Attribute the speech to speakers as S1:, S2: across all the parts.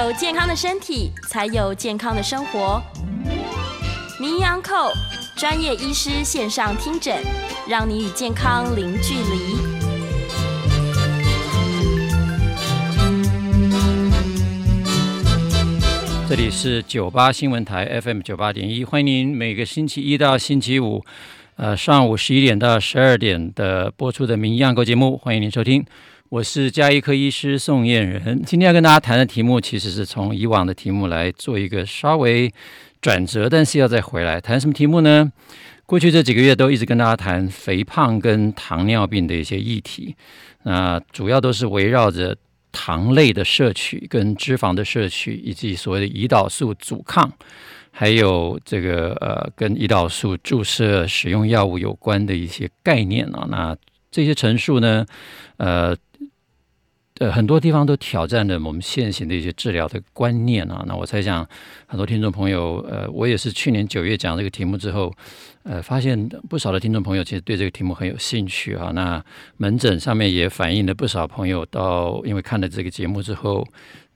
S1: 有健康的身体，才有健康的生活。名医安扣专业医师线上听诊，让你与健康零距离。
S2: 这里是九八新闻台 FM 九八点一，欢迎您每个星期一到星期五，呃，上午十一点到十二点的播出的名医安扣节目，欢迎您收听。我是家医科医师宋燕人，今天要跟大家谈的题目，其实是从以往的题目来做一个稍微转折，但是要再回来谈什么题目呢？过去这几个月都一直跟大家谈肥胖跟糖尿病的一些议题，那主要都是围绕着糖类的摄取、跟脂肪的摄取，以及所谓的胰岛素阻抗，还有这个呃跟胰岛素注射使用药物有关的一些概念啊。那这些陈述呢，呃。呃，很多地方都挑战了我们现行的一些治疗的观念啊。那我猜想，很多听众朋友，呃，我也是去年九月讲这个题目之后，呃，发现不少的听众朋友其实对这个题目很有兴趣啊。那门诊上面也反映了不少朋友到，因为看了这个节目之后，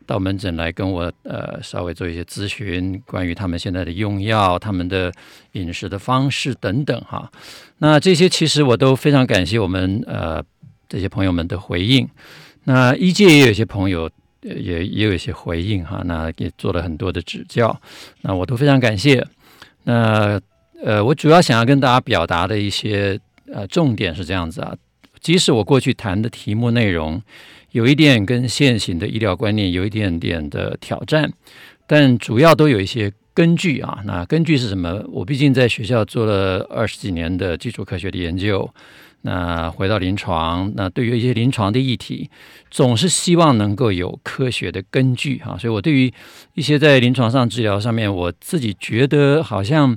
S2: 到门诊来跟我呃稍微做一些咨询，关于他们现在的用药、他们的饮食的方式等等哈。那这些其实我都非常感谢我们呃这些朋友们的回应。那一届也有一些朋友，也也有一些回应哈，那也做了很多的指教，那我都非常感谢。那呃，我主要想要跟大家表达的一些呃重点是这样子啊，即使我过去谈的题目内容有一点跟现行的医疗观念有一点点的挑战，但主要都有一些根据啊。那根据是什么？我毕竟在学校做了二十几年的基础科学的研究。那回到临床，那对于一些临床的议题，总是希望能够有科学的根据哈，所以我对于一些在临床上治疗上面，我自己觉得好像，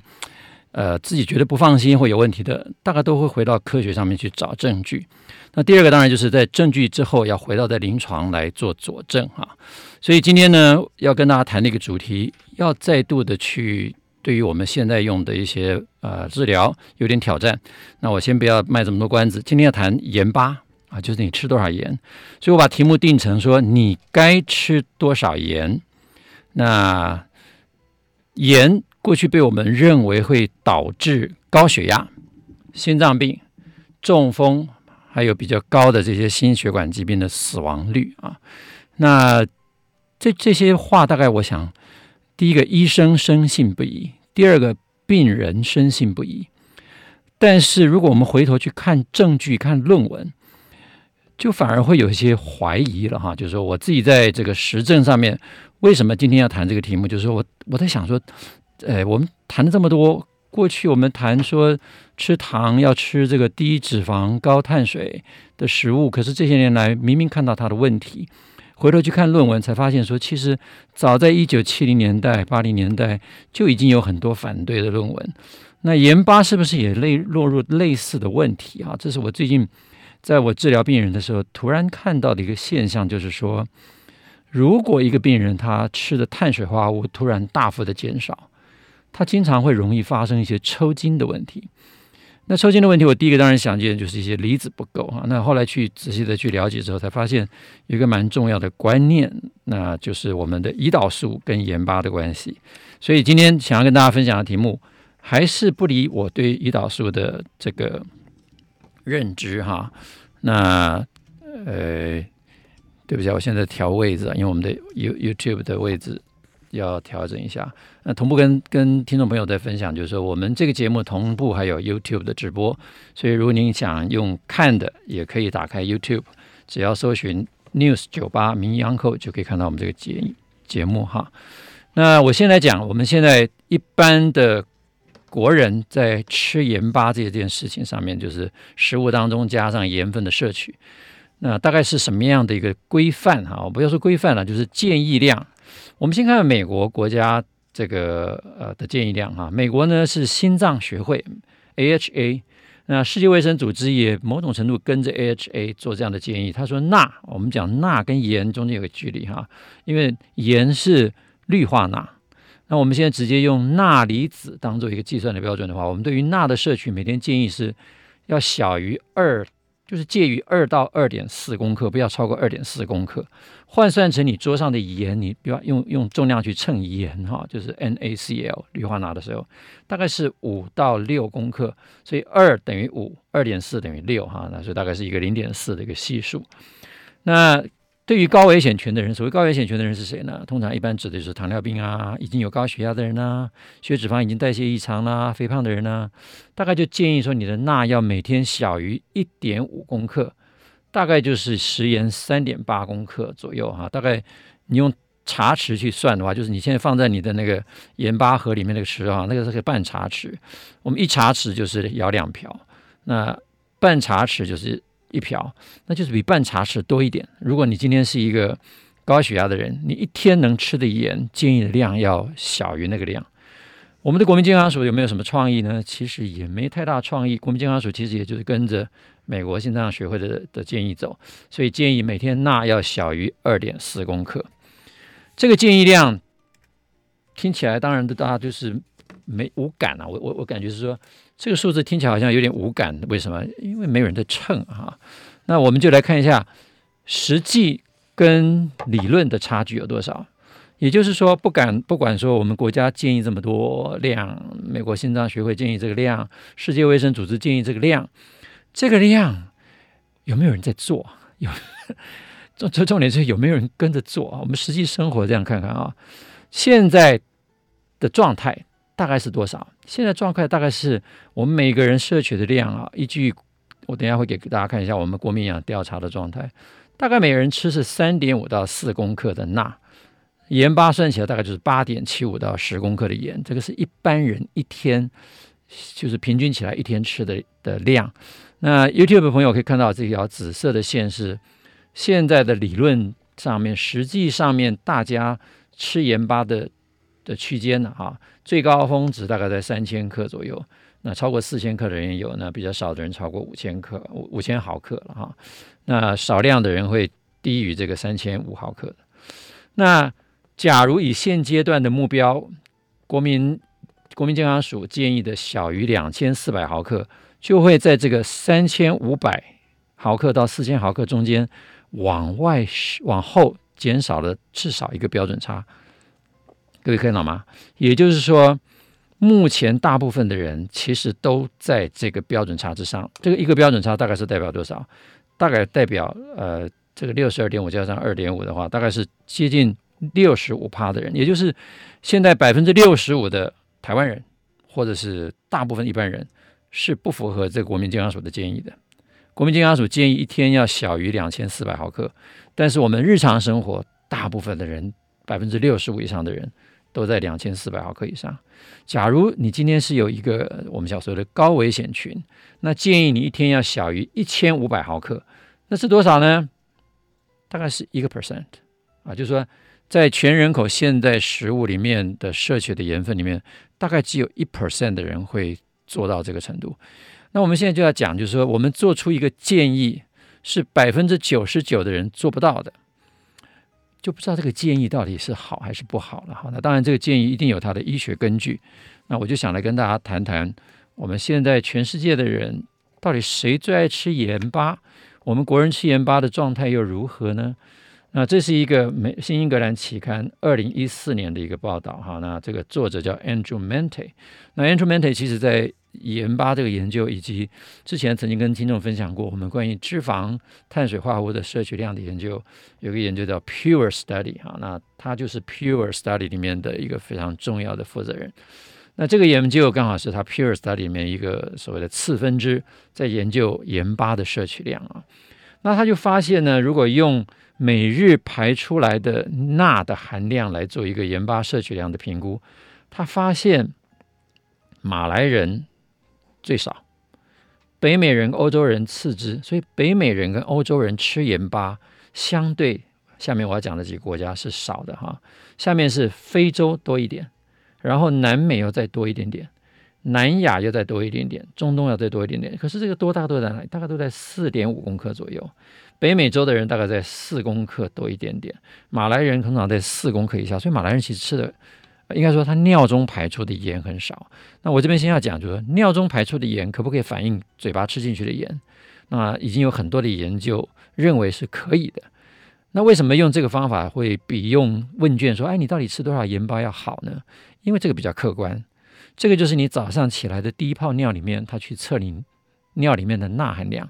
S2: 呃，自己觉得不放心或有问题的，大概都会回到科学上面去找证据。那第二个当然就是在证据之后，要回到在临床来做佐证哈。所以今天呢，要跟大家谈的一个主题，要再度的去。对于我们现在用的一些呃治疗有点挑战，那我先不要卖这么多关子。今天要谈盐巴啊，就是你吃多少盐，所以我把题目定成说你该吃多少盐。那盐过去被我们认为会导致高血压、心脏病、中风，还有比较高的这些心血管疾病的死亡率啊。那这这些话大概我想，第一个医生深信不疑。第二个，病人深信不疑，但是如果我们回头去看证据、看论文，就反而会有一些怀疑了哈。就是说，我自己在这个实证上面，为什么今天要谈这个题目？就是说我我在想说，呃，我们谈了这么多，过去我们谈说吃糖要吃这个低脂肪、高碳水的食物，可是这些年来明明看到它的问题。回头去看论文，才发现说，其实早在一九七零年代、八零年代就已经有很多反对的论文。那盐巴是不是也类落入类似的问题啊？这是我最近在我治疗病人的时候突然看到的一个现象，就是说，如果一个病人他吃的碳水化合物突然大幅的减少，他经常会容易发生一些抽筋的问题。那抽筋的问题，我第一个当然想见就是一些离子不够哈。那后来去仔细的去了解之后，才发现有一个蛮重要的观念，那就是我们的胰岛素跟盐巴的关系。所以今天想要跟大家分享的题目，还是不离我对胰岛素的这个认知哈。那呃，对不起，我现在调位置啊，因为我们的 You YouTube 的位置。要调整一下。那同步跟跟听众朋友在分享，就是说我们这个节目同步还有 YouTube 的直播，所以如果您想用看的，也可以打开 YouTube，只要搜寻 News 九八名医 Uncle 就可以看到我们这个节节目哈。那我先来讲，我们现在一般的国人在吃盐巴这件事情上面，就是食物当中加上盐分的摄取，那大概是什么样的一个规范哈？我不要说规范了，就是建议量。我们先看美国国家这个呃的建议量哈，美国呢是心脏学会 AHA，那世界卫生组织也某种程度跟着 AHA 做这样的建议。他说钠，我们讲钠跟盐中间有个距离哈，因为盐是氯化钠，那我们现在直接用钠离子当做一个计算的标准的话，我们对于钠的摄取每天建议是要小于二就是介于二到二点四公克，不要超过二点四公克。换算成你桌上的盐，你比方用用重量去称盐哈，就是 NaCl 氯化钠的时候，大概是五到六公克。所以二等于五，二点四等于六哈，那所以大概是一个零点四的一个系数。那对于高危险群的人，所谓高危险群的人是谁呢？通常一般指的是糖尿病啊，已经有高血压的人呐、啊，血脂肪已经代谢异常啦、肥胖的人呐、啊，大概就建议说你的钠要每天小于一点五公克，大概就是食盐三点八公克左右哈。大概你用茶匙去算的话，就是你现在放在你的那个盐巴盒里面那个匙啊，那个是个半茶匙，我们一茶匙就是舀两瓢，那半茶匙就是。一瓢，那就是比半茶匙多一点。如果你今天是一个高血压的人，你一天能吃的盐建议的量要小于那个量。我们的国民健康署有没有什么创意呢？其实也没太大创意。国民健康署其实也就是跟着美国心脏学会的的建议走，所以建议每天钠要小于二点四公克。这个建议量听起来当然的大家就是没无感啊。我我我感觉是说。这个数字听起来好像有点无感，为什么？因为没有人在称啊。那我们就来看一下实际跟理论的差距有多少。也就是说，不敢不管说我们国家建议这么多量，美国心脏学会建议这个量，世界卫生组织建议这个量，这个量有没有人在做？有，这这重点是有没有人跟着做啊？我们实际生活这样看看啊，现在的状态。大概是多少？现在状态大概是我们每个人摄取的量啊。依据我等一下会给大家看一下我们国民营养调查的状态，大概每人吃是三点五到四公克的钠，盐巴算起来大概就是八点七五到十公克的盐。这个是一般人一天就是平均起来一天吃的的量。那 YouTube 的朋友可以看到这条紫色的线是现在的理论上面，实际上面大家吃盐巴的。的区间呢？哈，最高峰值大概在三千克左右。那超过四千克的人也有，那比较少的人超过五千克，五五千毫克了哈。那少量的人会低于这个三千五毫克。那假如以现阶段的目标，国民国民健康署建议的小于两千四百毫克，就会在这个三千五百毫克到四千毫克中间往外往后减少了至少一个标准差。各位看到吗？也就是说，目前大部分的人其实都在这个标准差之上。这个一个标准差大概是代表多少？大概代表呃，这个六十二点五加上二点五的话，大概是接近六十五趴的人。也就是现在百分之六十五的台湾人，或者是大部分一般人，是不符合这个国民健康署的建议的。国民健康署建议一天要小于两千四百毫克，但是我们日常生活大部分的人，百分之六十五以上的人。都在两千四百毫克以上。假如你今天是有一个我们小时候的高危险群，那建议你一天要小于一千五百毫克，那是多少呢？大概是一个 percent 啊，就是说在全人口现在食物里面的摄取的盐分里面，大概只有一 percent 的人会做到这个程度。那我们现在就要讲，就是说我们做出一个建议，是百分之九十九的人做不到的。就不知道这个建议到底是好还是不好了哈。那当然，这个建议一定有它的医学根据。那我就想来跟大家谈谈，我们现在全世界的人到底谁最爱吃盐巴？我们国人吃盐巴的状态又如何呢？那这是一个美《新英格兰期刊》二零一四年的一个报道哈。那这个作者叫 Andrew Mente。那 Andrew Mente 其实在盐巴这个研究，以及之前曾经跟听众分享过我们关于脂肪、碳水化合物的摄取量的研究，有个研究叫 Pure Study 哈，那他就是 Pure Study 里面的一个非常重要的负责人。那这个研究刚好是他 Pure Study 里面一个所谓的次分支，在研究盐巴的摄取量啊。那他就发现呢，如果用每日排出来的钠的含量来做一个盐巴摄取量的评估，他发现马来人。最少，北美人、欧洲人次之，所以北美人跟欧洲人吃盐巴相对，下面我要讲的几个国家是少的哈。下面是非洲多一点，然后南美又再多一点点，南亚又再多一点点，中东要再多一点点。可是这个多大多在哪里？大概都在四点五公克左右。北美洲的人大概在四公克多一点点，马来人通常在四公克以下，所以马来人其实吃的。应该说，他尿中排出的盐很少。那我这边先要讲，就是说尿中排出的盐可不可以反映嘴巴吃进去的盐？那已经有很多的研究认为是可以的。那为什么用这个方法会比用问卷说，哎，你到底吃多少盐巴要好呢？因为这个比较客观，这个就是你早上起来的第一泡尿里面，它去测你尿里面的钠含量，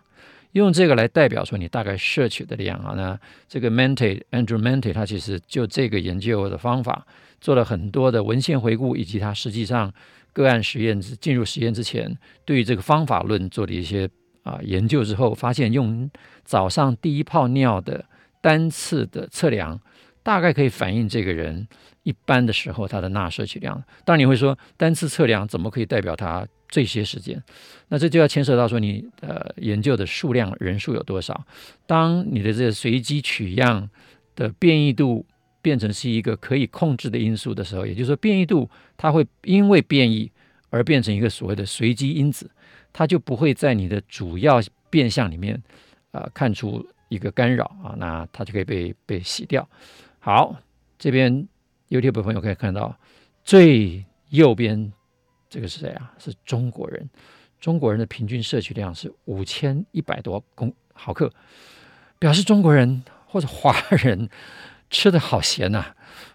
S2: 用这个来代表说你大概摄取的量啊。那这个 Mante Andrew Mante 他其实就这个研究的方法做了很多的文献回顾，以及他实际上个案实验进入实验之前，对于这个方法论做的一些啊研究之后，发现用早上第一泡尿的。单次的测量大概可以反映这个人一般的时候他的钠摄取量。当然你会说，单次测量怎么可以代表他这些时间？那这就要牵涉到说你呃研究的数量人数有多少。当你的这个随机取样的变异度变成是一个可以控制的因素的时候，也就是说变异度它会因为变异而变成一个所谓的随机因子，它就不会在你的主要变相里面啊、看出。一个干扰啊，那它就可以被被洗掉。好，这边 YouTube 朋友可以看到最右边这个是谁啊？是中国人。中国人的平均摄取量是五千一百多公毫克，表示中国人或者华人吃的好咸呐、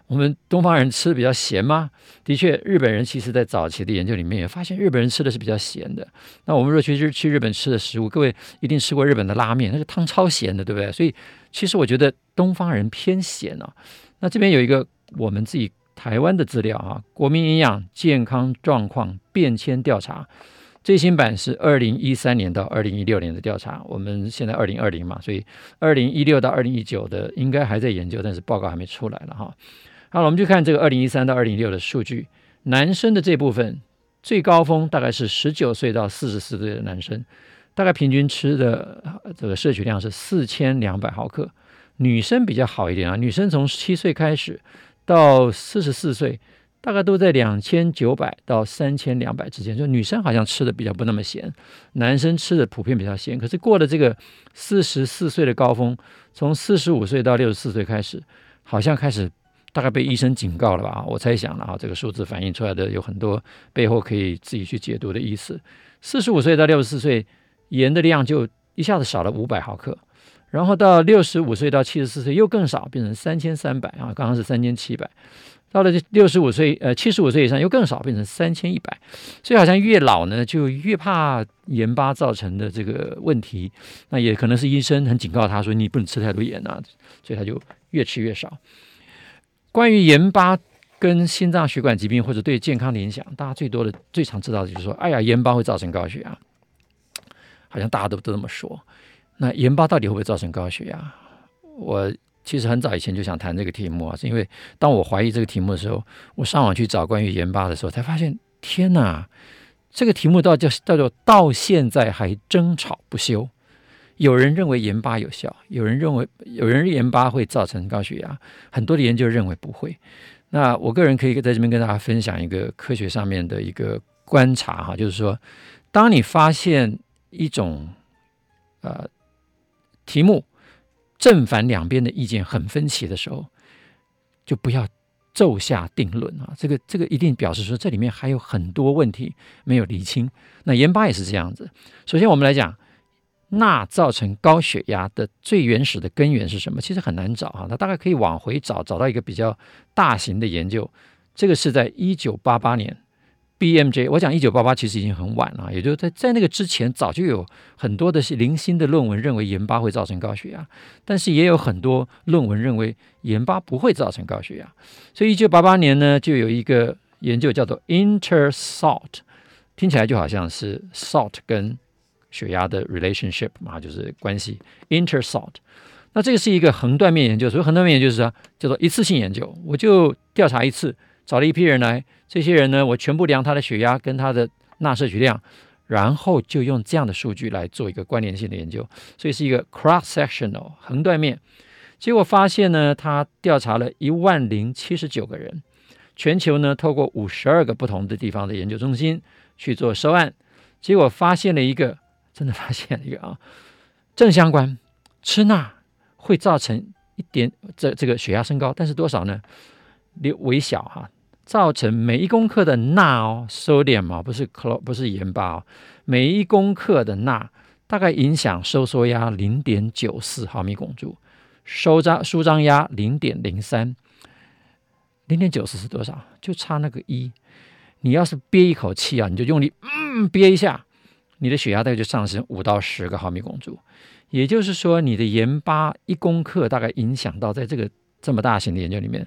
S2: 我们东方人吃的比较咸吗？的确，日本人其实在早期的研究里面也发现，日本人吃的是比较咸的。那我们若去日去日本吃的食物，各位一定吃过日本的拉面，那个汤超咸的，对不对？所以其实我觉得东方人偏咸啊。那这边有一个我们自己台湾的资料啊，国民营养健康状况变迁调查。最新版是二零一三年到二零一六年的调查，我们现在二零二零嘛，所以二零一六到二零一九的应该还在研究，但是报告还没出来了哈。好了，我们就看这个二零一三到二零一六的数据，男生的这部分最高峰大概是十九岁到四十四岁的男生，大概平均吃的这个摄取量是四千两百毫克，女生比较好一点啊，女生从七岁开始到四十四岁。大概都在两千九百到三千两百之间，就女生好像吃的比较不那么咸，男生吃的普遍比较咸。可是过了这个四十四岁的高峰，从四十五岁到六十四岁开始，好像开始大概被医生警告了吧？我猜想了啊，这个数字反映出来的有很多背后可以自己去解读的意思。四十五岁到六十四岁，盐的量就一下子少了五百毫克，然后到六十五岁到七十四岁又更少，变成三千三百啊，刚刚是三千七百。到了六十五岁，呃，七十五岁以上又更少，变成三千一百。所以好像越老呢，就越怕盐巴造成的这个问题。那也可能是医生很警告他说，你不能吃太多盐啊，所以他就越吃越少。关于盐巴跟心脏血管疾病或者对健康的影响，大家最多的、最常知道的就是说，哎呀，盐巴会造成高血压，好像大家都都这么说。那盐巴到底会不会造成高血压？我。其实很早以前就想谈这个题目啊，是因为当我怀疑这个题目的时候，我上网去找关于盐巴的时候，才发现天哪，这个题目到叫叫做到现在还争吵不休。有人认为盐巴有效，有人认为有人盐巴会造成高血压，很多的研究认为不会。那我个人可以在这边跟大家分享一个科学上面的一个观察哈，就是说，当你发现一种呃题目。正反两边的意见很分歧的时候，就不要骤下定论啊！这个这个一定表示说，这里面还有很多问题没有厘清。那盐巴也是这样子。首先，我们来讲钠造成高血压的最原始的根源是什么？其实很难找啊。那大概可以往回找，找到一个比较大型的研究。这个是在一九八八年。BMJ，我讲一九八八其实已经很晚了，也就是在在那个之前，早就有很多的是零星的论文认为盐巴会造成高血压，但是也有很多论文认为盐巴不会造成高血压。所以一九八八年呢，就有一个研究叫做 InterSalt，听起来就好像是 salt 跟血压的 relationship 嘛，就是关系。InterSalt，那这个是一个横断面研究，所以横断面研究是啥叫做一次性研究，我就调查一次。找了一批人来，这些人呢，我全部量他的血压跟他的钠摄取量，然后就用这样的数据来做一个关联性的研究，所以是一个 cross-sectional 横断面。结果发现呢，他调查了一万零七十九个人，全球呢透过五十二个不同的地方的研究中心去做收案，结果发现了一个，真的发现了一个啊，正相关，吃钠会造成一点这这个血压升高，但是多少呢？微小哈，造成每一公克的钠哦，sodium 嘛，不是 cl，不是盐巴哦，每一公克的钠大概影响收缩压零点九四毫米汞柱，收张舒张压零点零三，零点九四是多少？就差那个一。你要是憋一口气啊，你就用力嗯憋一下，你的血压大概就上升五到十个毫米汞柱。也就是说，你的盐巴一公克大概影响到在这个这么大型的研究里面，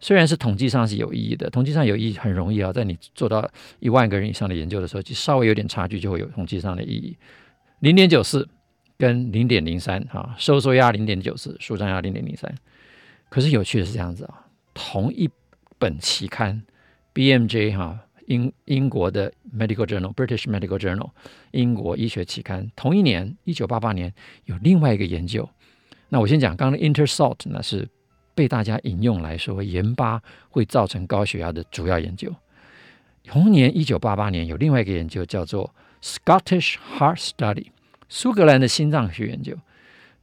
S2: 虽然是统计上是有意义的，统计上有意义很容易啊，在你做到一万个人以上的研究的时候，就稍微有点差距就会有统计上的意义。零点九四跟零点零三哈，收缩压零点九四，舒张压零点零三。可是有趣的是这样子啊，同一本期刊 BMJ 哈。英英国的 Medical Journal，British Medical Journal，英国医学期刊，同一年，一九八八年有另外一个研究。那我先讲，刚刚的 Intersalt 呢是被大家引用来说盐巴会造成高血压的主要研究。同年一九八八年有另外一个研究叫做 Scottish Heart Study，苏格兰的心脏学研究。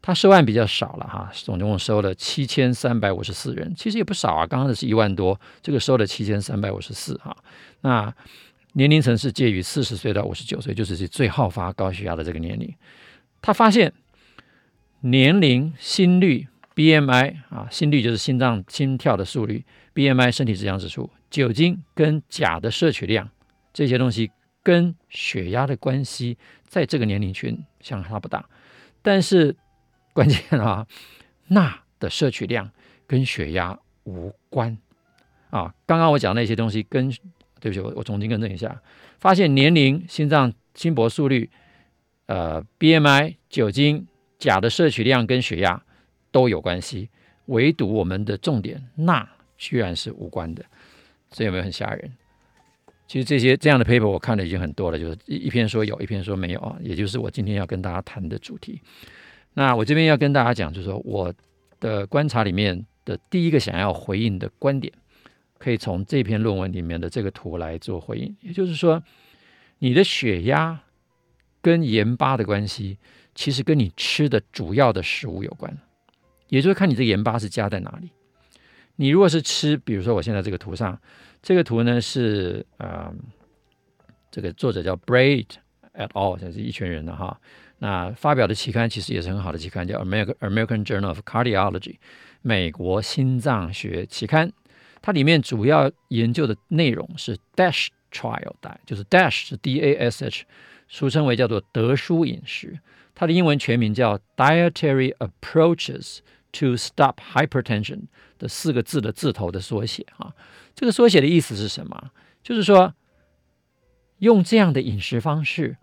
S2: 他收案比较少了哈，总共收了七千三百五十四人，其实也不少啊。刚刚的是一万多，这个收了七千三百五十四哈。那年龄层是介于四十岁到五十九岁，就是最好发高血压的这个年龄。他发现年龄、心率、BMI 啊，心率就是心脏心跳的速率，BMI 身体质量指数、酒精跟钾的摄取量这些东西跟血压的关系，在这个年龄群相差不大，但是。关键啊，钠的摄取量跟血压无关啊。刚刚我讲那些东西跟，对不起，我我重新更正一下，发现年龄、心脏心搏速率、呃 BMI、酒精、钾的摄取量跟血压都有关系，唯独我们的重点钠居然是无关的，这有没有很吓人？其实这些这样的 paper 我看的已经很多了，就是一一篇说有，一篇说没有啊，也就是我今天要跟大家谈的主题。那我这边要跟大家讲，就是说我的观察里面的第一个想要回应的观点，可以从这篇论文里面的这个图来做回应。也就是说，你的血压跟盐巴的关系，其实跟你吃的主要的食物有关，也就是看你这盐巴是加在哪里。你如果是吃，比如说我现在这个图上，这个图呢是呃，这个作者叫 Braid at all，这是一群人的哈。那发表的期刊其实也是很好的期刊，叫 American American Journal of Cardiology，美国心脏学期刊。它里面主要研究的内容是 DASH trial，就是 DASH 是 D A S H，俗称为叫做德舒饮食。它的英文全名叫 Dietary Approaches to Stop Hypertension 的四个字的字头的缩写啊。这个缩写的意思是什么？就是说用这样的饮食方式。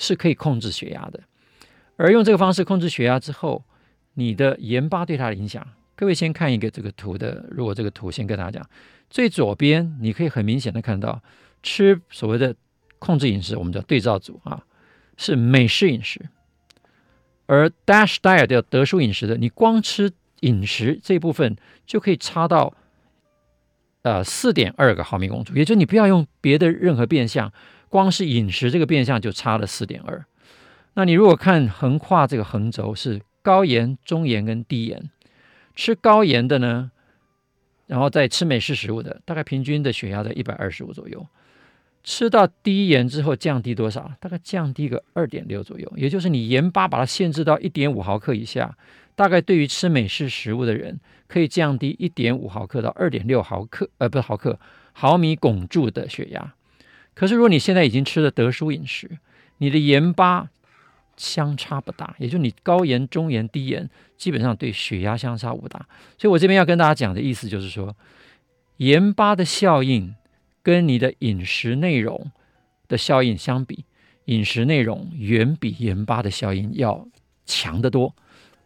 S2: 是可以控制血压的，而用这个方式控制血压之后，你的盐巴对它的影响，各位先看一个这个图的。如果这个图先跟大家讲，最左边你可以很明显的看到，吃所谓的控制饮食，我们叫对照组啊，是美式饮食，而 DASH diet 叫德叔饮食的，你光吃饮食这部分就可以差到呃四点二个毫米汞柱，也就是你不要用别的任何变相。光是饮食这个变相就差了四点二，那你如果看横跨这个横轴是高盐、中盐跟低盐，吃高盐的呢，然后再吃美式食物的，大概平均的血压在一百二十五左右，吃到低盐之后降低多少？大概降低个二点六左右，也就是你盐巴把它限制到一点五毫克以下，大概对于吃美式食物的人可以降低一点五毫克到二点六毫克，呃，不是毫克，毫米汞柱的血压。可是，如果你现在已经吃了德舒饮食，你的盐巴相差不大，也就是你高盐、中盐、低盐，基本上对血压相差不大。所以我这边要跟大家讲的意思就是说，盐巴的效应跟你的饮食内容的效应相比，饮食内容远比盐巴的效应要强得多。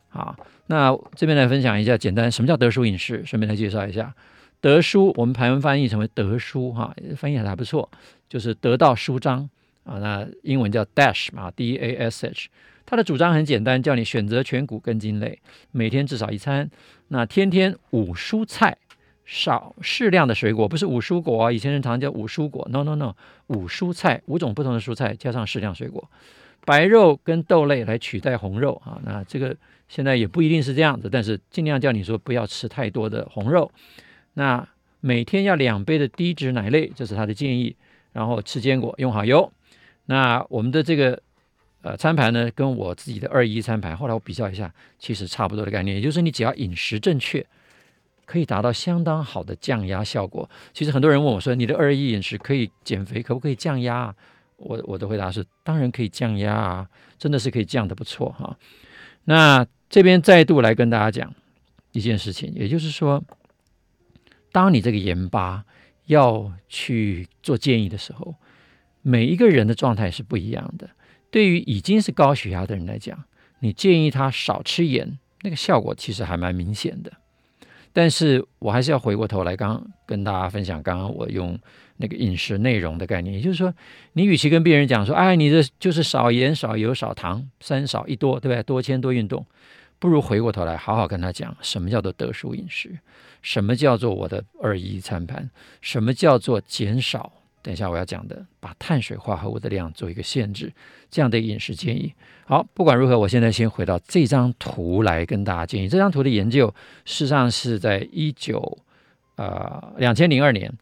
S2: 好，那这边来分享一下简单什么叫德叔饮食，顺便来介绍一下。德叔，我们台湾翻译成为德叔，哈，翻译还还不错，就是得到舒张啊。那英文叫 DASH 嘛，D A S H。它的主张很简单，叫你选择全谷根茎类，每天至少一餐。那天天五蔬菜，少适量的水果，不是五蔬果啊。以前人常叫五蔬果，no no no，五蔬菜，五种不同的蔬菜加上适量水果，白肉跟豆类来取代红肉啊。那这个现在也不一定是这样子，但是尽量叫你说不要吃太多的红肉。那每天要两杯的低脂奶类，这是他的建议。然后吃坚果，用好油。那我们的这个呃餐盘呢，跟我自己的二一餐盘，后来我比较一下，其实差不多的概念，也就是你只要饮食正确，可以达到相当好的降压效果。其实很多人问我说，你的二一饮食可以减肥，可不可以降压？我我的回答是，当然可以降压啊，真的是可以降的不错哈。那这边再度来跟大家讲一件事情，也就是说，当你这个盐巴要去做建议的时候，每一个人的状态是不一样的。对于已经是高血压的人来讲，你建议他少吃盐，那个效果其实还蛮明显的。但是我还是要回过头来，刚跟大家分享，刚刚我用那个饮食内容的概念，也就是说，你与其跟病人讲说，哎，你这就是少盐、少油、少糖，三少一多，对不对？多铅多运动，不如回过头来好好跟他讲，什么叫做得数饮食，什么叫做我的二一餐盘，什么叫做减少。等一下我要讲的，把碳水化合物的量做一个限制，这样的饮食建议。好，不管如何，我现在先回到这张图来跟大家建议。这张图的研究事实上是在一九呃两千零二年，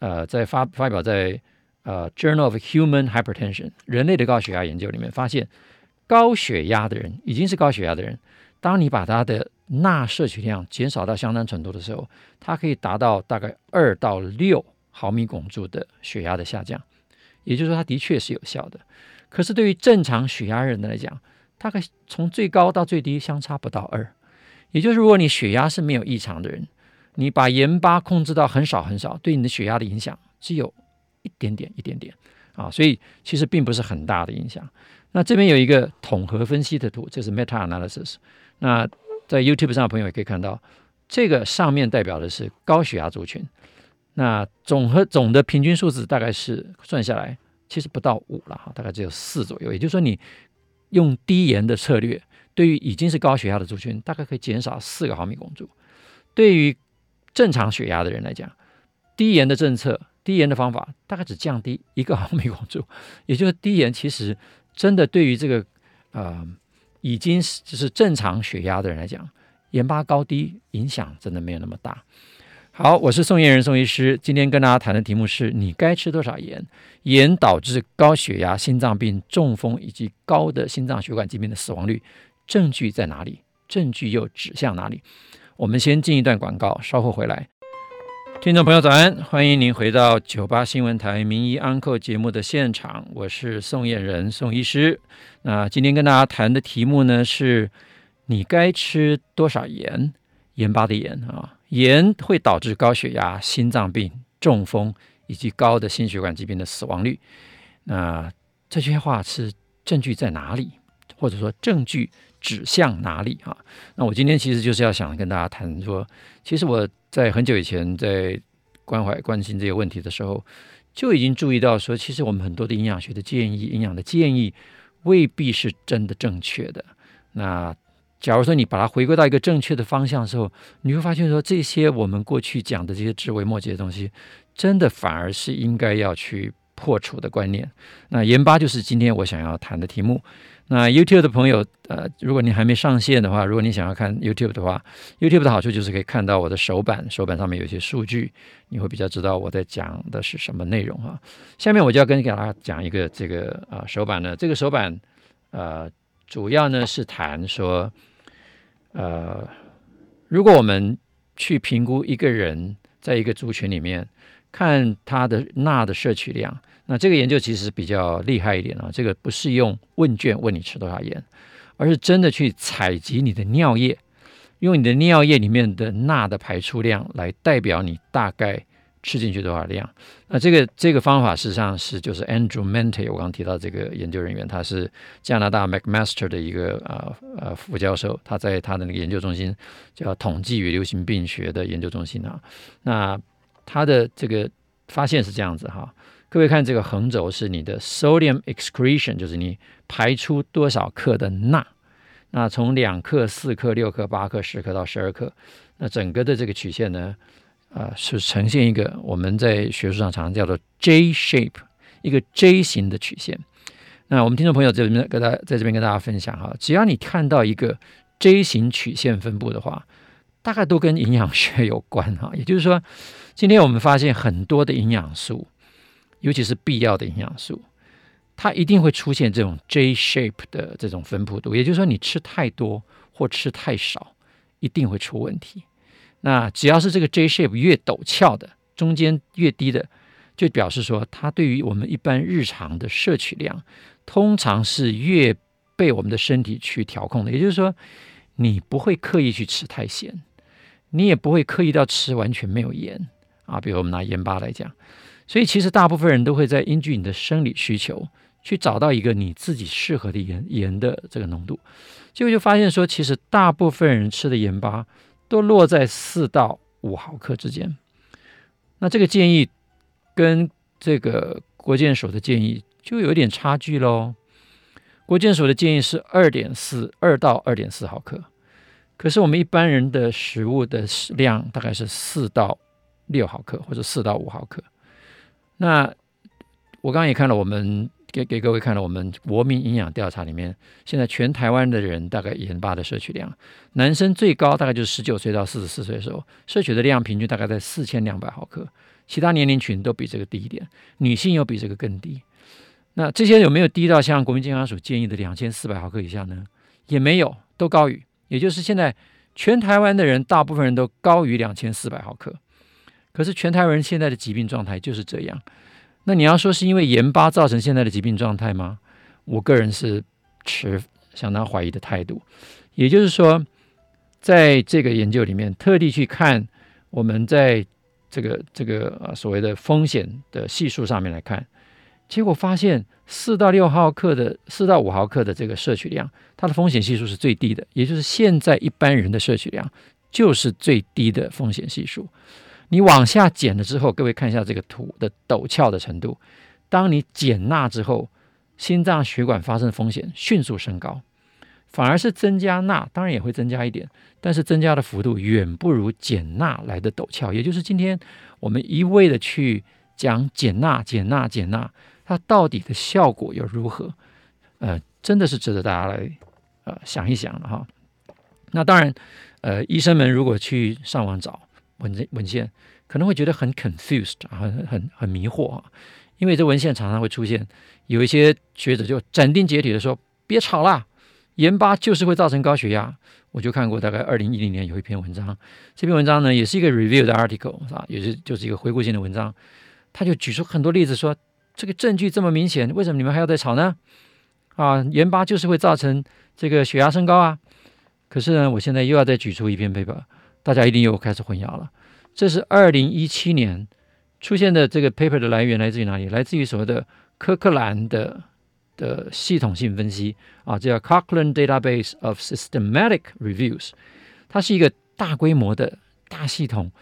S2: 呃，在发发表在呃 Journal of Human Hypertension 人类的高血压研究里面，发现高血压的人已经是高血压的人，当你把他的钠摄取量减少到相当程度的时候，它可以达到大概二到六。毫米汞柱的血压的下降，也就是说，它的确是有效的。可是对于正常血压人的来讲，大概从最高到最低相差不到二。也就是如果你血压是没有异常的人，你把盐巴控制到很少很少，对你的血压的影响只有一点点一点点啊，所以其实并不是很大的影响。那这边有一个统合分析的图，这是 meta analysis。那在 YouTube 上的朋友也可以看到，这个上面代表的是高血压族群。那总和总的平均数字大概是算下来，其实不到五了哈，大概只有四左右。也就是说，你用低盐的策略，对于已经是高血压的族群，大概可以减少四个毫米汞柱。对于正常血压的人来讲，低盐的政策、低盐的方法，大概只降低一个毫米汞柱。也就是低盐其实真的对于这个呃已经是就是正常血压的人来讲，盐巴高低影响真的没有那么大。好，我是宋彦仁宋医师。今天跟大家谈的题目是你该吃多少盐？盐导致高血压、心脏病、中风以及高的心脏血管疾病的死亡率，证据在哪里？证据又指向哪里？我们先进一段广告，稍后回来。听众朋友早安，欢迎您回到九八新闻台名医安扣节目的现场，我是宋彦仁宋医师。那今天跟大家谈的题目呢是，你该吃多少盐？盐巴的盐啊。盐会导致高血压、心脏病、中风以及高的心血管疾病的死亡率。那这些话是证据在哪里？或者说证据指向哪里？啊？那我今天其实就是要想跟大家谈说，其实我在很久以前在关怀关心这些问题的时候，就已经注意到说，其实我们很多的营养学的建议、营养的建议未必是真的正确的。那假如说你把它回归到一个正确的方向的时候，你会发现说，这些我们过去讲的这些枝微末节的东西，真的反而是应该要去破除的观念。那盐巴就是今天我想要谈的题目。那 YouTube 的朋友，呃，如果你还没上线的话，如果你想要看 YouTube 的话，YouTube 的好处就是可以看到我的手板，手板上面有一些数据，你会比较知道我在讲的是什么内容哈。下面我就要跟给大家讲一个这个啊、手板呢，这个手板呃主要呢是谈说。呃，如果我们去评估一个人在一个族群里面，看他的钠的摄取量，那这个研究其实比较厉害一点啊。这个不是用问卷问你吃多少盐，而是真的去采集你的尿液，用你的尿液里面的钠的排出量来代表你大概。吃进去多少量？那这个这个方法实际上是就是 Andrew Mente，我刚刚提到这个研究人员，他是加拿大 McMaster 的一个呃呃副教授，他在他的那个研究中心叫统计与流行病学的研究中心啊。那他的这个发现是这样子哈，各位看这个横轴是你的 sodium excretion，就是你排出多少克的钠。那从两克、四克、六克、八克、十克到十二克，那整个的这个曲线呢？啊、是呈现一个我们在学术上常常叫做 J shape，一个 J 型的曲线。那我们听众朋友在这边跟大在这边跟大家分享哈，只要你看到一个 J 型曲线分布的话，大概都跟营养学有关哈。也就是说，今天我们发现很多的营养素，尤其是必要的营养素，它一定会出现这种 J shape 的这种分布度，也就是说，你吃太多或吃太少，一定会出问题。那只要是这个 J shape 越陡峭的，中间越低的，就表示说，它对于我们一般日常的摄取量，通常是越被我们的身体去调控的。也就是说，你不会刻意去吃太咸，你也不会刻意到吃完全没有盐啊。比如我们拿盐巴来讲，所以其实大部分人都会在依据你的生理需求。去找到一个你自己适合的盐盐的这个浓度，结果就发现说，其实大部分人吃的盐巴都落在四到五毫克之间。那这个建议跟这个国健署的建议就有点差距喽。国健署的建议是二点四二到二点四毫克，可是我们一般人的食物的量大概是四到六毫克或者四到五毫克。那我刚刚也看了我们。给给各位看了我们国民营养调查里面，现在全台湾的人大概盐巴的摄取量，男生最高大概就是十九岁到四十四岁的时候，摄取的量平均大概在四千两百毫克，其他年龄群都比这个低一点，女性又比这个更低。那这些有没有低到像国民健康署建议的两千四百毫克以下呢？也没有，都高于。也就是现在全台湾的人大部分人都高于两千四百毫克，可是全台湾人现在的疾病状态就是这样。那你要说是因为盐巴造成现在的疾病状态吗？我个人是持相当怀疑的态度。也就是说，在这个研究里面，特地去看我们在这个这个所谓的风险的系数上面来看，结果发现四到六毫克的四到五毫克的这个摄取量，它的风险系数是最低的。也就是现在一般人的摄取量就是最低的风险系数。你往下减了之后，各位看一下这个图的陡峭的程度。当你减钠之后，心脏血管发生风险迅速升高，反而是增加钠，当然也会增加一点，但是增加的幅度远不如减钠来的陡峭。也就是今天我们一味的去讲减钠、减钠、减钠，它到底的效果又如何？呃，真的是值得大家来呃想一想了哈。那当然，呃，医生们如果去上网找。文文献可能会觉得很 confused，很很很迷惑啊，因为这文献常常会出现有一些学者就斩钉截铁的说：“别吵啦，盐巴就是会造成高血压。”我就看过大概二零一零年有一篇文章，这篇文章呢也是一个 review 的 article 啊，也是就是一个回顾性的文章，他就举出很多例子说，这个证据这么明显，为什么你们还要再吵呢？啊，盐巴就是会造成这个血压升高啊。可是呢，我现在又要再举出一篇 paper。大家一定又开始混淆了。这是二零一七年出现的这个 paper 的来源来自于哪里？来自于所谓的科克兰的的系统性分析啊，这叫 Cochrane Database of Systematic Reviews。它是一个大规模的大系统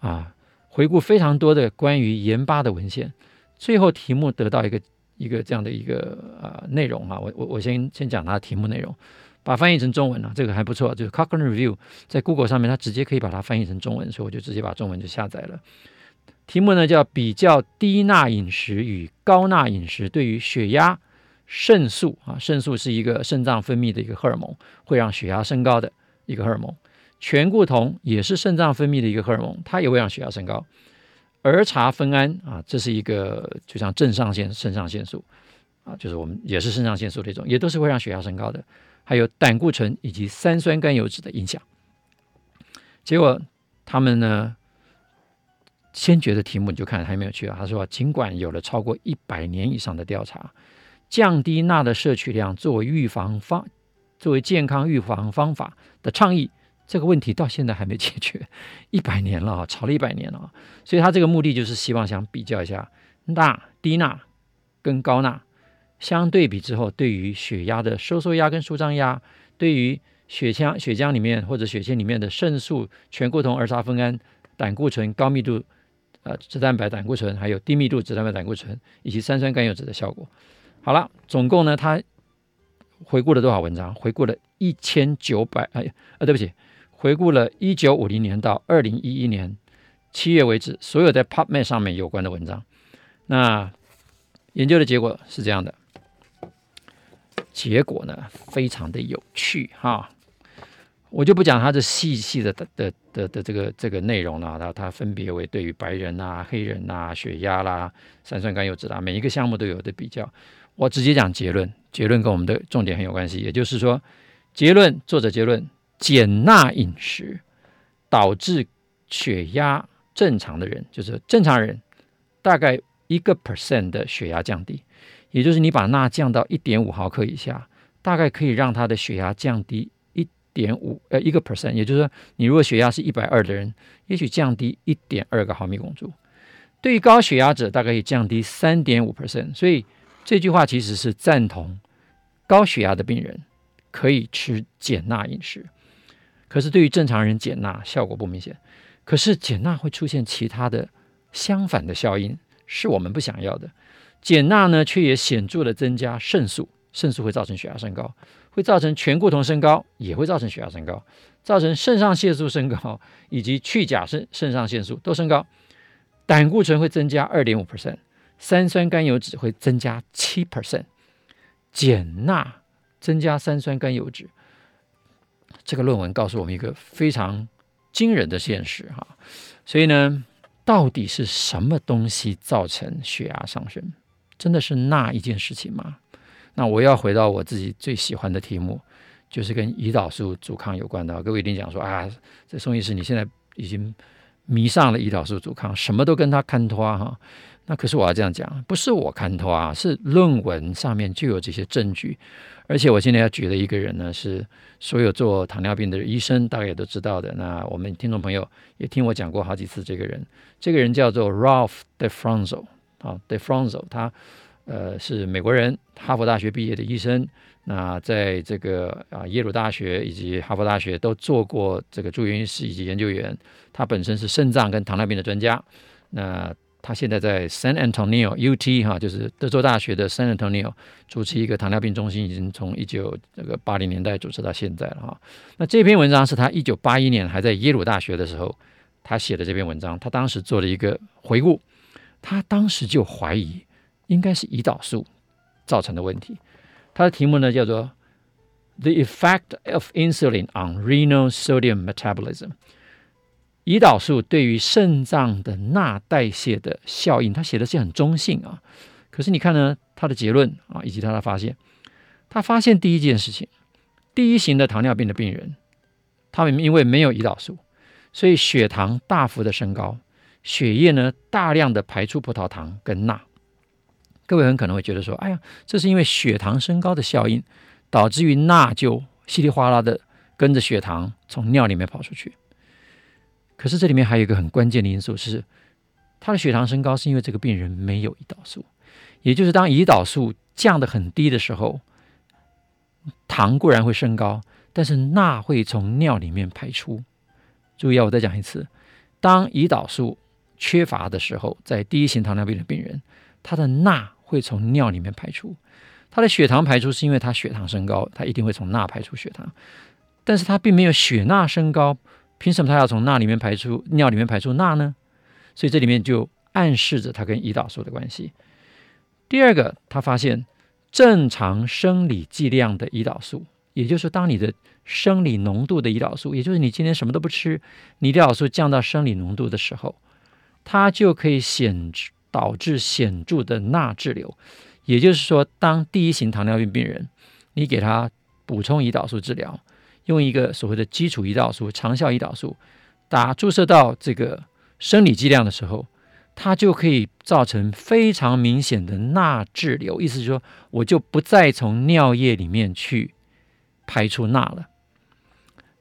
S2: 啊，回顾非常多的关于盐巴的文献，最后题目得到一个一个这样的一个呃内容啊。我我我先先讲它的题目内容。把翻译成中文了，这个还不错。就是 Cochrane Review 在 Google 上面，它直接可以把它翻译成中文，所以我就直接把中文就下载了。题目呢叫“比较低钠饮食与高钠饮食对于血压、肾素啊，肾素是一个肾脏分泌的一个荷尔蒙，会让血压升高的一个荷尔蒙。醛固酮也是肾脏分泌的一个荷尔蒙，它也会让血压升高。儿茶酚胺啊，这是一个就像正上腺肾上腺素啊，就是我们也是肾上腺素的一种，也都是会让血压升高的。还有胆固醇以及三酸甘油脂的影响，结果他们呢，先决的题目你就看还没有去啊。他说，尽管有了超过一百年以上的调查，降低钠的摄取量作为预防方，作为健康预防方法的倡议，这个问题到现在还没解决，一百年了啊，吵了一百年了啊。所以他这个目的就是希望想比较一下钠、低钠跟高钠。相对比之后，对于血压的收缩压跟舒张压，对于血浆血浆里面或者血清里面的肾素、醛固酮、儿茶酚胺、胆固醇、高密度呃脂蛋白胆固醇，还有低密度脂蛋白胆固醇以及三酸甘油脂的效果。好了，总共呢，他回顾了多少文章？回顾了一千九百哎呃，对不起，回顾了一九五零年到二零一一年七月为止所有在 PubMed 上面有关的文章。那研究的结果是这样的。结果呢，非常的有趣哈，我就不讲它的细细的的的的的这个这个内容了。它它分别为对于白人啊、黑人啊、血压啦、三酸甘油脂啦，每一个项目都有的比较。我直接讲结论，结论跟我们的重点很有关系。也就是说，结论作者结论：减钠饮食导致血压正常的人，就是正常人，大概一个 percent 的血压降低。也就是你把钠降到一点五毫克以下，大概可以让他的血压降低一点五呃一个 percent。也就是说，你如果血压是一百二的人，也许降低一点二个毫米汞柱。对于高血压者，大概可以降低三点五 percent。所以这句话其实是赞同高血压的病人可以吃减钠饮食。可是对于正常人减钠效果不明显。可是减钠会出现其他的相反的效应，是我们不想要的。减钠呢，却也显著的增加肾素，肾素会造成血压升高，会造成醛固酮升高，也会造成血压升高，造成肾上腺素升高，以及去甲肾肾上腺素都升高。胆固醇会增加二点五 percent，三酸甘油脂会增加七 percent，减钠增加三酸甘油脂。这个论文告诉我们一个非常惊人的现实哈，所以呢，到底是什么东西造成血压上升？真的是那一件事情吗？那我要回到我自己最喜欢的题目，就是跟胰岛素阻抗有关的。各位一定讲说啊，这宋医师你现在已经。迷上了胰岛素阻抗，什么都跟他看脱哈。那可是我要这样讲，不是我看脱啊，是论文上面就有这些证据。而且我现在要举的一个人呢，是所有做糖尿病的医生大概也都知道的。那我们听众朋友也听我讲过好几次这个人。这个人叫做 Ralph DeFronzo 啊，DeFronzo，他呃是美国人，哈佛大学毕业的医生。那在这个啊耶鲁大学以及哈佛大学都做过这个住院医师以及研究员，他本身是肾脏跟糖尿病的专家。那他现在在 San Antonio UT 哈，就是德州大学的 San Antonio 主持一个糖尿病中心，已经从一九这个八零年代主持到现在了哈。那这篇文章是他一九八一年还在耶鲁大学的时候他写的这篇文章，他当时做了一个回顾，他当时就怀疑应该是胰岛素造成的问题。他的题目呢叫做 "The Effect of Insulin on Renal Sodium Metabolism"，胰岛素对于肾脏的钠代谢的效应。他写的是很中性啊，可是你看呢，他的结论啊，以及他的发现，他发现第一件事情，第一型的糖尿病的病人，他们因为没有胰岛素，所以血糖大幅的升高，血液呢大量的排出葡萄糖跟钠。各位很可能会觉得说：“哎呀，这是因为血糖升高的效应，导致于钠就稀里哗啦的跟着血糖从尿里面跑出去。”可是这里面还有一个很关键的因素是，他的血糖升高是因为这个病人没有胰岛素，也就是当胰岛素降得很低的时候，糖固然会升高，但是钠会从尿里面排出。注意啊，我再讲一次，当胰岛素缺乏的时候，在第一型糖尿病的病人，他的钠会从尿里面排出，他的血糖排出是因为他血糖升高，他一定会从钠排出血糖，但是他并没有血钠升高，凭什么他要从钠里面排出尿里面排出钠呢？所以这里面就暗示着他跟胰岛素的关系。第二个，他发现正常生理剂量的胰岛素，也就是当你的生理浓度的胰岛素，也就是你今天什么都不吃，你胰岛素降到生理浓度的时候，它就可以显。导致显著的钠滞留，也就是说，当第一型糖尿病病人，你给他补充胰岛素治疗，用一个所谓的基础胰岛素、长效胰岛素打注射到这个生理剂量的时候，它就可以造成非常明显的钠滞留。意思是说，我就不再从尿液里面去排出钠了。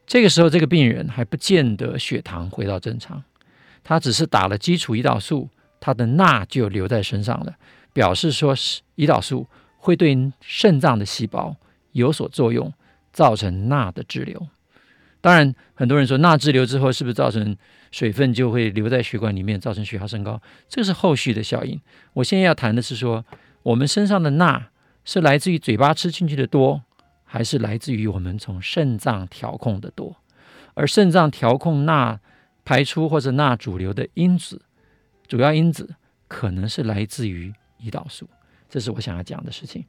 S2: 这个时候，这个病人还不见得血糖回到正常，他只是打了基础胰岛素。它的钠就留在身上了，表示说是胰岛素会对肾脏的细胞有所作用，造成钠的滞留。当然，很多人说钠滞留之后是不是造成水分就会留在血管里面，造成血压升高？这是后续的效应。我现在要谈的是说，我们身上的钠是来自于嘴巴吃进去的多，还是来自于我们从肾脏调控的多？而肾脏调控钠排出或者钠阻留的因子。主要因子可能是来自于胰岛素，这是我想要讲的事情。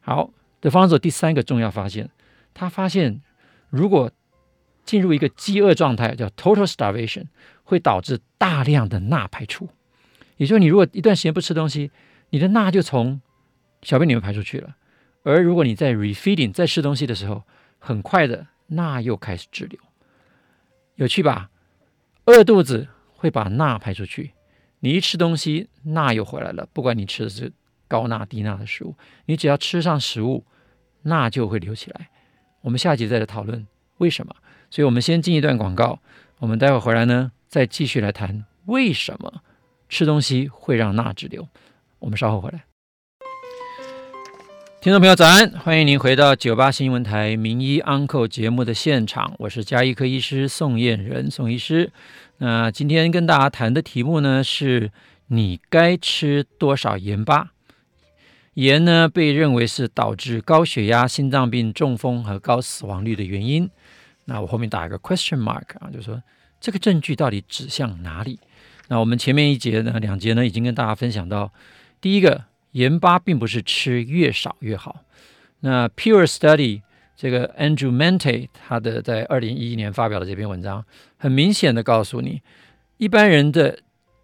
S2: 好，的方子第三个重要发现，他发现如果进入一个饥饿状态，叫 total starvation，会导致大量的钠排出。也就是你如果一段时间不吃东西，你的钠就从小便里面排出去了。而如果你在 refeeding 在吃东西的时候，很快的钠又开始滞留，有趣吧？饿肚子会把钠排出去，你一吃东西，钠又回来了。不管你吃的是高钠低钠的食物，你只要吃上食物，钠就会留起来。我们下集再来讨论为什么。所以我们先进一段广告，我们待会回来呢，再继续来谈为什么吃东西会让钠滞留。我们稍后回来。听众朋友，早安！欢迎您回到九八新闻台名医 Uncle 节目的现场，我是加医科医师宋彦仁宋医师。那今天跟大家谈的题目呢，是你该吃多少盐巴？盐呢，被认为是导致高血压、心脏病、中风和高死亡率的原因。那我后面打一个 question mark 啊，就说这个证据到底指向哪里？那我们前面一节呢，两节呢，已经跟大家分享到，第一个。盐巴并不是吃越少越好。那 Pure Study 这个 Andrew Mente 他的在二零一一年发表的这篇文章，很明显的告诉你，一般人的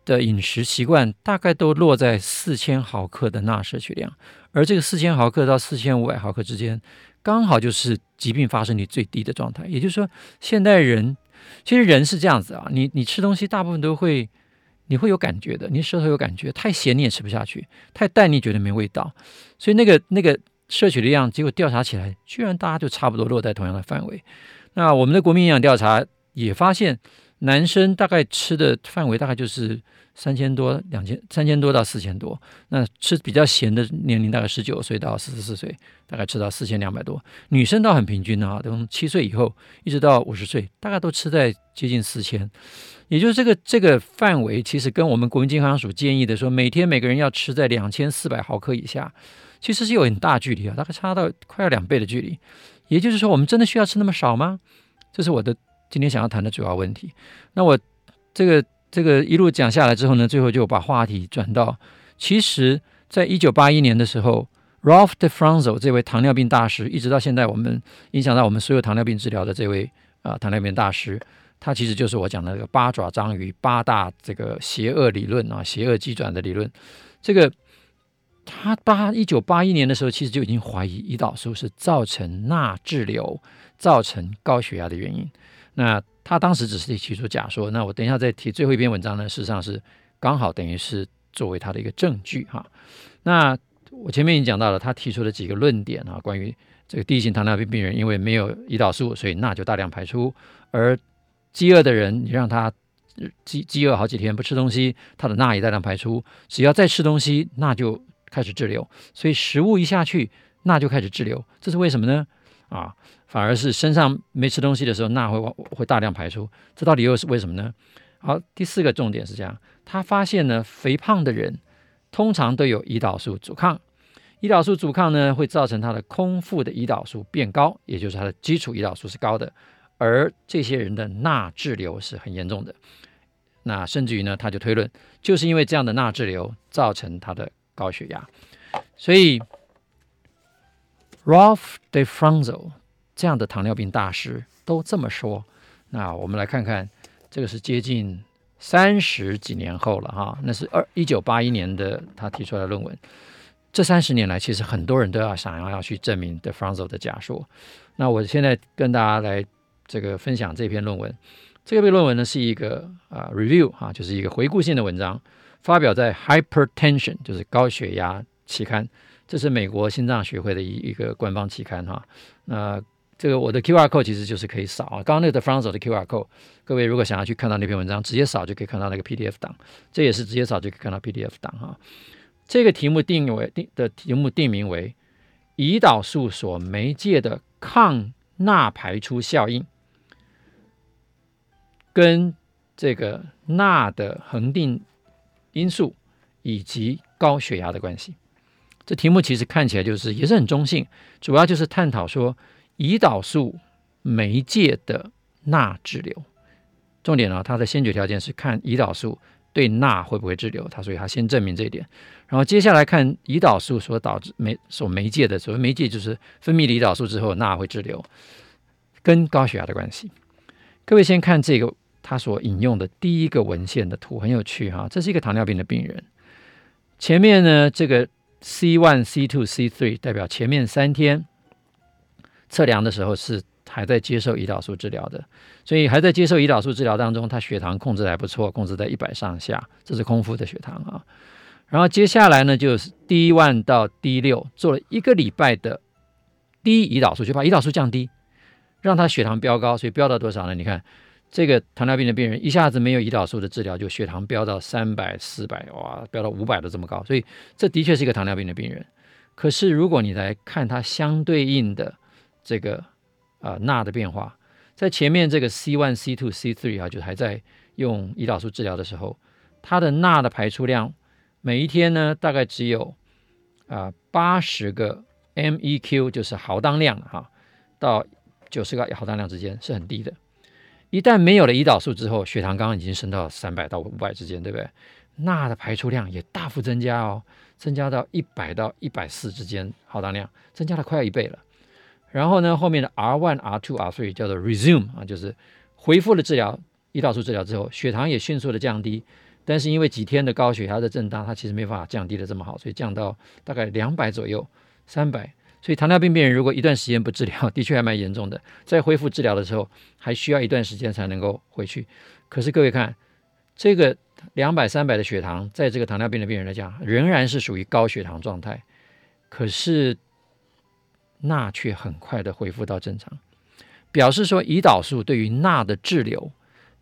S2: 的饮食习惯大概都落在四千毫克的钠摄取量，而这个四千毫克到四千五百毫克之间，刚好就是疾病发生率最低的状态。也就是说，现代人其实人是这样子啊，你你吃东西大部分都会。你会有感觉的，你舌头有感觉，太咸你也吃不下去，太淡你觉得没味道，所以那个那个摄取的量，结果调查起来，居然大家就差不多落在同样的范围。那我们的国民营养调查也发现，男生大概吃的范围大概就是三千多、两千、三千多到四千多。那吃比较咸的年龄大概十九岁到四十四岁，大概吃到四千两百多。女生倒很平均啊，从七岁以后一直到五十岁，大概都吃在接近四千。也就是这个这个范围，其实跟我们国民健康署建议的说，每天每个人要吃在两千四百毫克以下，其实是有很大距离啊，大概差到快要两倍的距离。也就是说，我们真的需要吃那么少吗？这是我的今天想要谈的主要问题。那我这个这个一路讲下来之后呢，最后就把话题转到，其实在一九八一年的时候，Ralph DeFronzo 这位糖尿病大师，一直到现在我们影响到我们所有糖尿病治疗的这位啊、糖尿病大师。他其实就是我讲的那个八爪章鱼八大这个邪恶理论啊，邪恶机转的理论。这个他八一九八一年的时候，其实就已经怀疑胰岛素是造成钠滞留、造成高血压的原因。那他当时只是提出假说。那我等一下再提最后一篇文章呢，事实上是刚好等于是作为他的一个证据哈。那我前面已经讲到了，他提出的几个论点啊，关于这个第一型糖尿病病人因为没有胰岛素，所以钠就大量排出，而饥饿的人，你让他饥饥饿好几天不吃东西，他的钠也大量排出。只要再吃东西，钠就开始滞留。所以食物一下去，钠就开始滞留。这是为什么呢？啊，反而是身上没吃东西的时候，钠会会大量排出。这到底又是为什么呢？好，第四个重点是这样，他发现呢，肥胖的人通常都有胰岛素阻抗。胰岛素阻抗呢，会造成他的空腹的胰岛素变高，也就是他的基础胰岛素是高的。而这些人的钠滞留是很严重的，那甚至于呢，他就推论，就是因为这样的钠滞留造成他的高血压。所以，Ralph defranzo 这样的糖尿病大师都这么说。那我们来看看，这个是接近三十几年后了哈，那是二一九八一年的他提出来的论文。这三十年来，其实很多人都要想要要去证明 De Franzo 的假说。那我现在跟大家来。这个分享这篇论文，这篇论文呢是一个啊 review 哈，就是一个回顾性的文章，发表在 Hypertension 就是高血压期刊，这是美国心脏学会的一一个官方期刊哈。那这个我的 QR code 其实就是可以扫啊，刚刚那个 DeFronzo 的 QR code，各位如果想要去看到那篇文章，直接扫就可以看到那个 PDF 档，这也是直接扫就可以看到 PDF 档哈。这个题目定为定的题目定名为胰岛素所媒介的抗钠排出效应。跟这个钠的恒定因素以及高血压的关系，这题目其实看起来就是也是很中性，主要就是探讨说胰岛素媒介的钠滞留。重点呢，它的先决条件是看胰岛素对钠会不会滞留，它所以它先证明这一点，然后接下来看胰岛素所导致媒所媒介的所谓媒介就是分泌胰岛素之后钠会滞留，跟高血压的关系。各位先看这个。他所引用的第一个文献的图很有趣哈，这是一个糖尿病的病人。前面呢，这个 C one、C two、C three 代表前面三天测量的时候是还在接受胰岛素治疗的，所以还在接受胰岛素治疗当中，他血糖控制还不错，控制在一百上下，这是空腹的血糖啊。然后接下来呢，就是 D one 到 D 六做了一个礼拜的低胰岛素，就把胰岛素降低，让他血糖飙高，所以飙到多少呢？你看这个糖尿病的病人一下子没有胰岛素的治疗，就血糖飙到三百、四百，哇，飙到五百都这么高，所以这的确是一个糖尿病的病人。可是如果你来看他相对应的这个啊钠的变化，在前面这个 C one、C two、C three 啊，就还在用胰岛素治疗的时候，它的钠的排出量。每一天呢，大概只有啊八十个 MEQ，就是毫当量哈，到九十个毫当量之间是很低的。一旦没有了胰岛素之后，血糖刚刚已经升到三百到五百之间，对不对？钠的排出量也大幅增加哦，增加到一百到一百四之间毫当量，增加了快要一倍了。然后呢，后面的 R one、R two、R three 叫做 resume 啊，就是恢复了治疗胰岛素治疗之后，血糖也迅速的降低。但是因为几天的高血压的震荡，它其实没办法降低的这么好，所以降到大概两百左右，三百。所以糖尿病病人如果一段时间不治疗，的确还蛮严重的。在恢复治疗的时候，还需要一段时间才能够回去。可是各位看，这个两百、三百的血糖，在这个糖尿病的病人来讲，仍然是属于高血糖状态。可是钠却很快的恢复到正常，表示说胰岛素对于钠的滞留，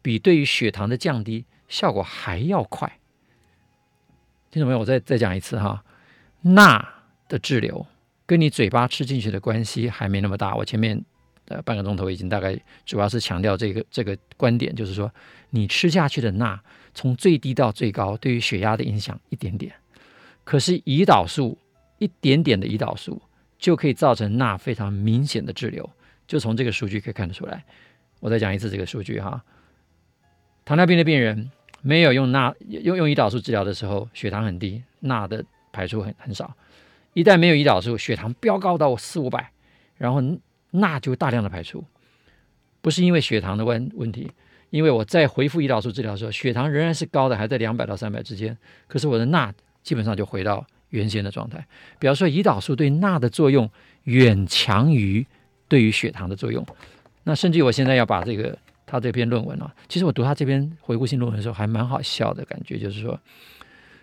S2: 比对于血糖的降低。效果还要快，听懂没有？我再再讲一次哈，钠的滞留跟你嘴巴吃进去的关系还没那么大。我前面呃半个钟头已经大概主要是强调这个这个观点，就是说你吃下去的钠从最低到最高，对于血压的影响一点点，可是胰岛素一点点的胰岛素就可以造成钠非常明显的滞留，就从这个数据可以看得出来。我再讲一次这个数据哈，糖尿病的病人。没有用钠用用胰岛素治疗的时候，血糖很低，钠的排出很很少。一旦没有胰岛素，血糖飙高到四五百，然后钠就大量的排出。不是因为血糖的问问题，因为我在恢复胰岛素治疗的时候，血糖仍然是高的，还在两百到三百之间。可是我的钠基本上就回到原先的状态。比方说，胰岛素对钠的作用远强于对于血糖的作用。那甚至我现在要把这个。他这篇论文啊，其实我读他这篇回顾性论文的时候还蛮好笑的感觉，就是说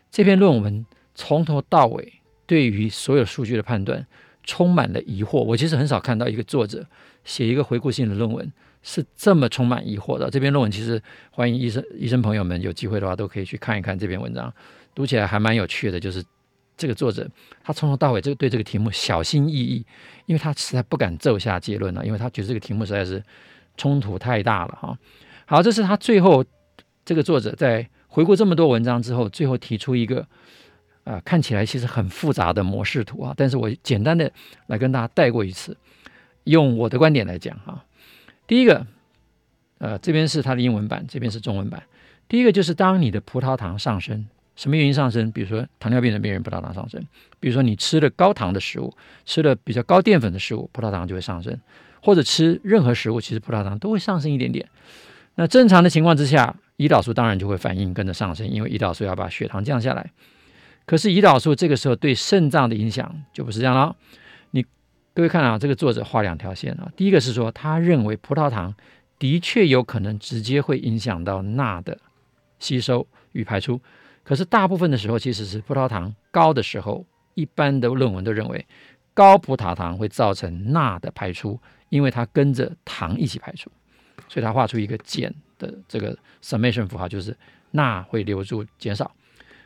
S2: 这篇论文从头到尾对于所有数据的判断充满了疑惑。我其实很少看到一个作者写一个回顾性的论文是这么充满疑惑的。这篇论文其实欢迎医生医生朋友们有机会的话都可以去看一看这篇文章，读起来还蛮有趣的。就是这个作者他从头到尾这个对这个题目小心翼翼，因为他实在不敢奏下结论了，因为他觉得这个题目实在是。冲突太大了哈，好，这是他最后这个作者在回顾这么多文章之后，最后提出一个啊、呃、看起来其实很复杂的模式图啊，但是我简单的来跟大家带过一次，用我的观点来讲哈，第一个，呃，这边是它的英文版，这边是中文版。第一个就是当你的葡萄糖上升，什么原因上升？比如说糖尿病的病人葡萄糖上升，比如说你吃了高糖的食物，吃了比较高淀粉的食物，葡萄糖就会上升。或者吃任何食物，其实葡萄糖都会上升一点点。那正常的情况之下，胰岛素当然就会反应跟着上升，因为胰岛素要把血糖降下来。可是胰岛素这个时候对肾脏的影响就不是这样了。你各位看啊，这个作者画两条线啊，第一个是说他认为葡萄糖的确有可能直接会影响到钠的吸收与排出，可是大部分的时候其实是葡萄糖高的时候，一般的论文都认为高葡萄糖会造成钠的排出。因为它跟着糖一起排出，所以它画出一个减的这个 summation 符号，就是钠会留住减少。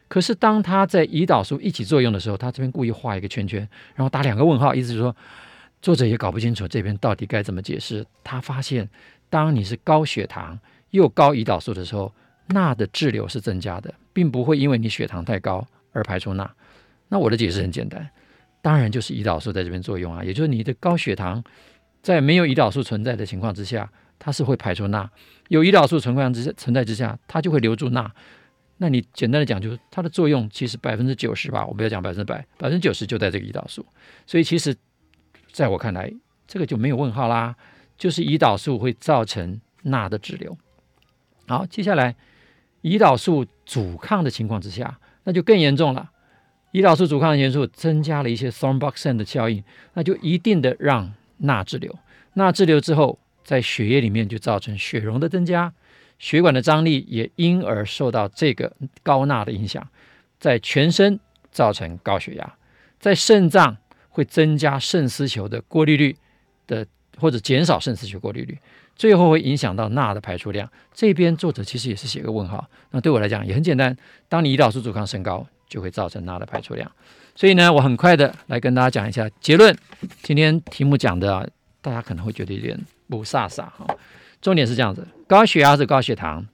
S2: 可是当它在胰岛素一起作用的时候，它这边故意画一个圈圈，然后打两个问号，意思是说作者也搞不清楚这边到底该怎么解释。他发现，当你是高血糖又高胰岛素的时候，钠的滞留是增加的，并不会因为你血糖太高而排出钠。那我的解释很简单，当然就是胰岛素在这边作用啊，也就是你的高血糖。在没有胰岛素存在的情况之下，它是会排出钠；有胰岛素存在之存在之下，它就会留住钠。那你简单的讲，就是它的作用其实百分之九十吧，我不要讲百分之百，百分之九十就在这个胰岛素。所以其实在我看来，这个就没有问号啦，就是胰岛素会造成钠的滞留。好，接下来胰岛素阻抗的情况之下，那就更严重了。胰岛素阻抗的元素增加了一些 thromboxane 的效应，那就一定的让钠滞留。钠滞留之后，在血液里面就造成血容的增加，血管的张力也因而受到这个高钠的影响，在全身造成高血压，在肾脏会增加肾丝球的过滤率的，或者减少肾丝球过滤率，最后会影响到钠的排出量。这边作者其实也是写个问号。那对我来讲也很简单，当你胰岛素阻抗升高，就会造成钠的排出量，所以呢，我很快的来跟大家讲一下结论。今天题目讲的，大家可能会觉得有点不飒飒哈。重点是这样子：高血压或高血糖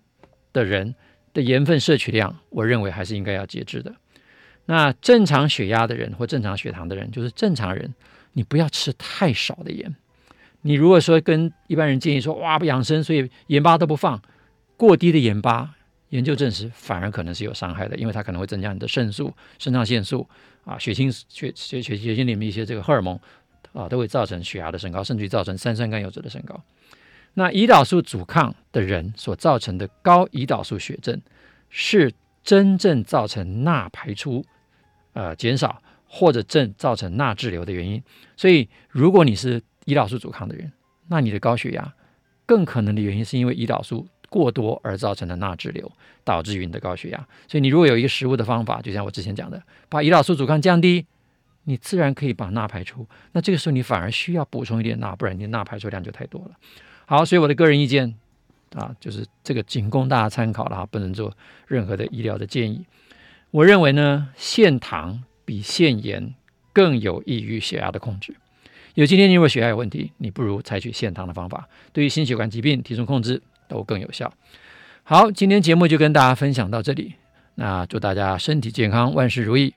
S2: 的人的盐分摄取量，我认为还是应该要节制的。那正常血压的人或正常血糖的人，就是正常人，你不要吃太少的盐。你如果说跟一般人建议说，哇，不养生，所以盐巴都不放，过低的盐巴。研究证实，反而可能是有伤害的，因为它可能会增加你的肾素、肾上腺素啊、血清、血血血血清里面一些这个荷尔蒙啊，都会造成血压的升高，甚至于造成三酸甘油脂的升高。那胰岛素阻抗的人所造成的高胰岛素血症，是真正造成钠排出呃减少，或者正造成钠滞留的原因。所以，如果你是胰岛素阻抗的人，那你的高血压更可能的原因是因为胰岛素。过多而造成的钠滞留，导致于你的高血压。所以你如果有一个食物的方法，就像我之前讲的，把胰岛素阻抗降低，你自然可以把钠排出。那这个时候你反而需要补充一点钠，不然你的钠排出量就太多了。好，所以我的个人意见啊，就是这个仅供大家参考了哈，不能做任何的医疗的建议。我认为呢，限糖比限盐更有益于血压的控制。有今天你如果血压有问题，你不如采取限糖的方法，对于心血管疾病体重控制。都更有效。好，今天节目就跟大家分享到这里。那祝大家身体健康，万事如意。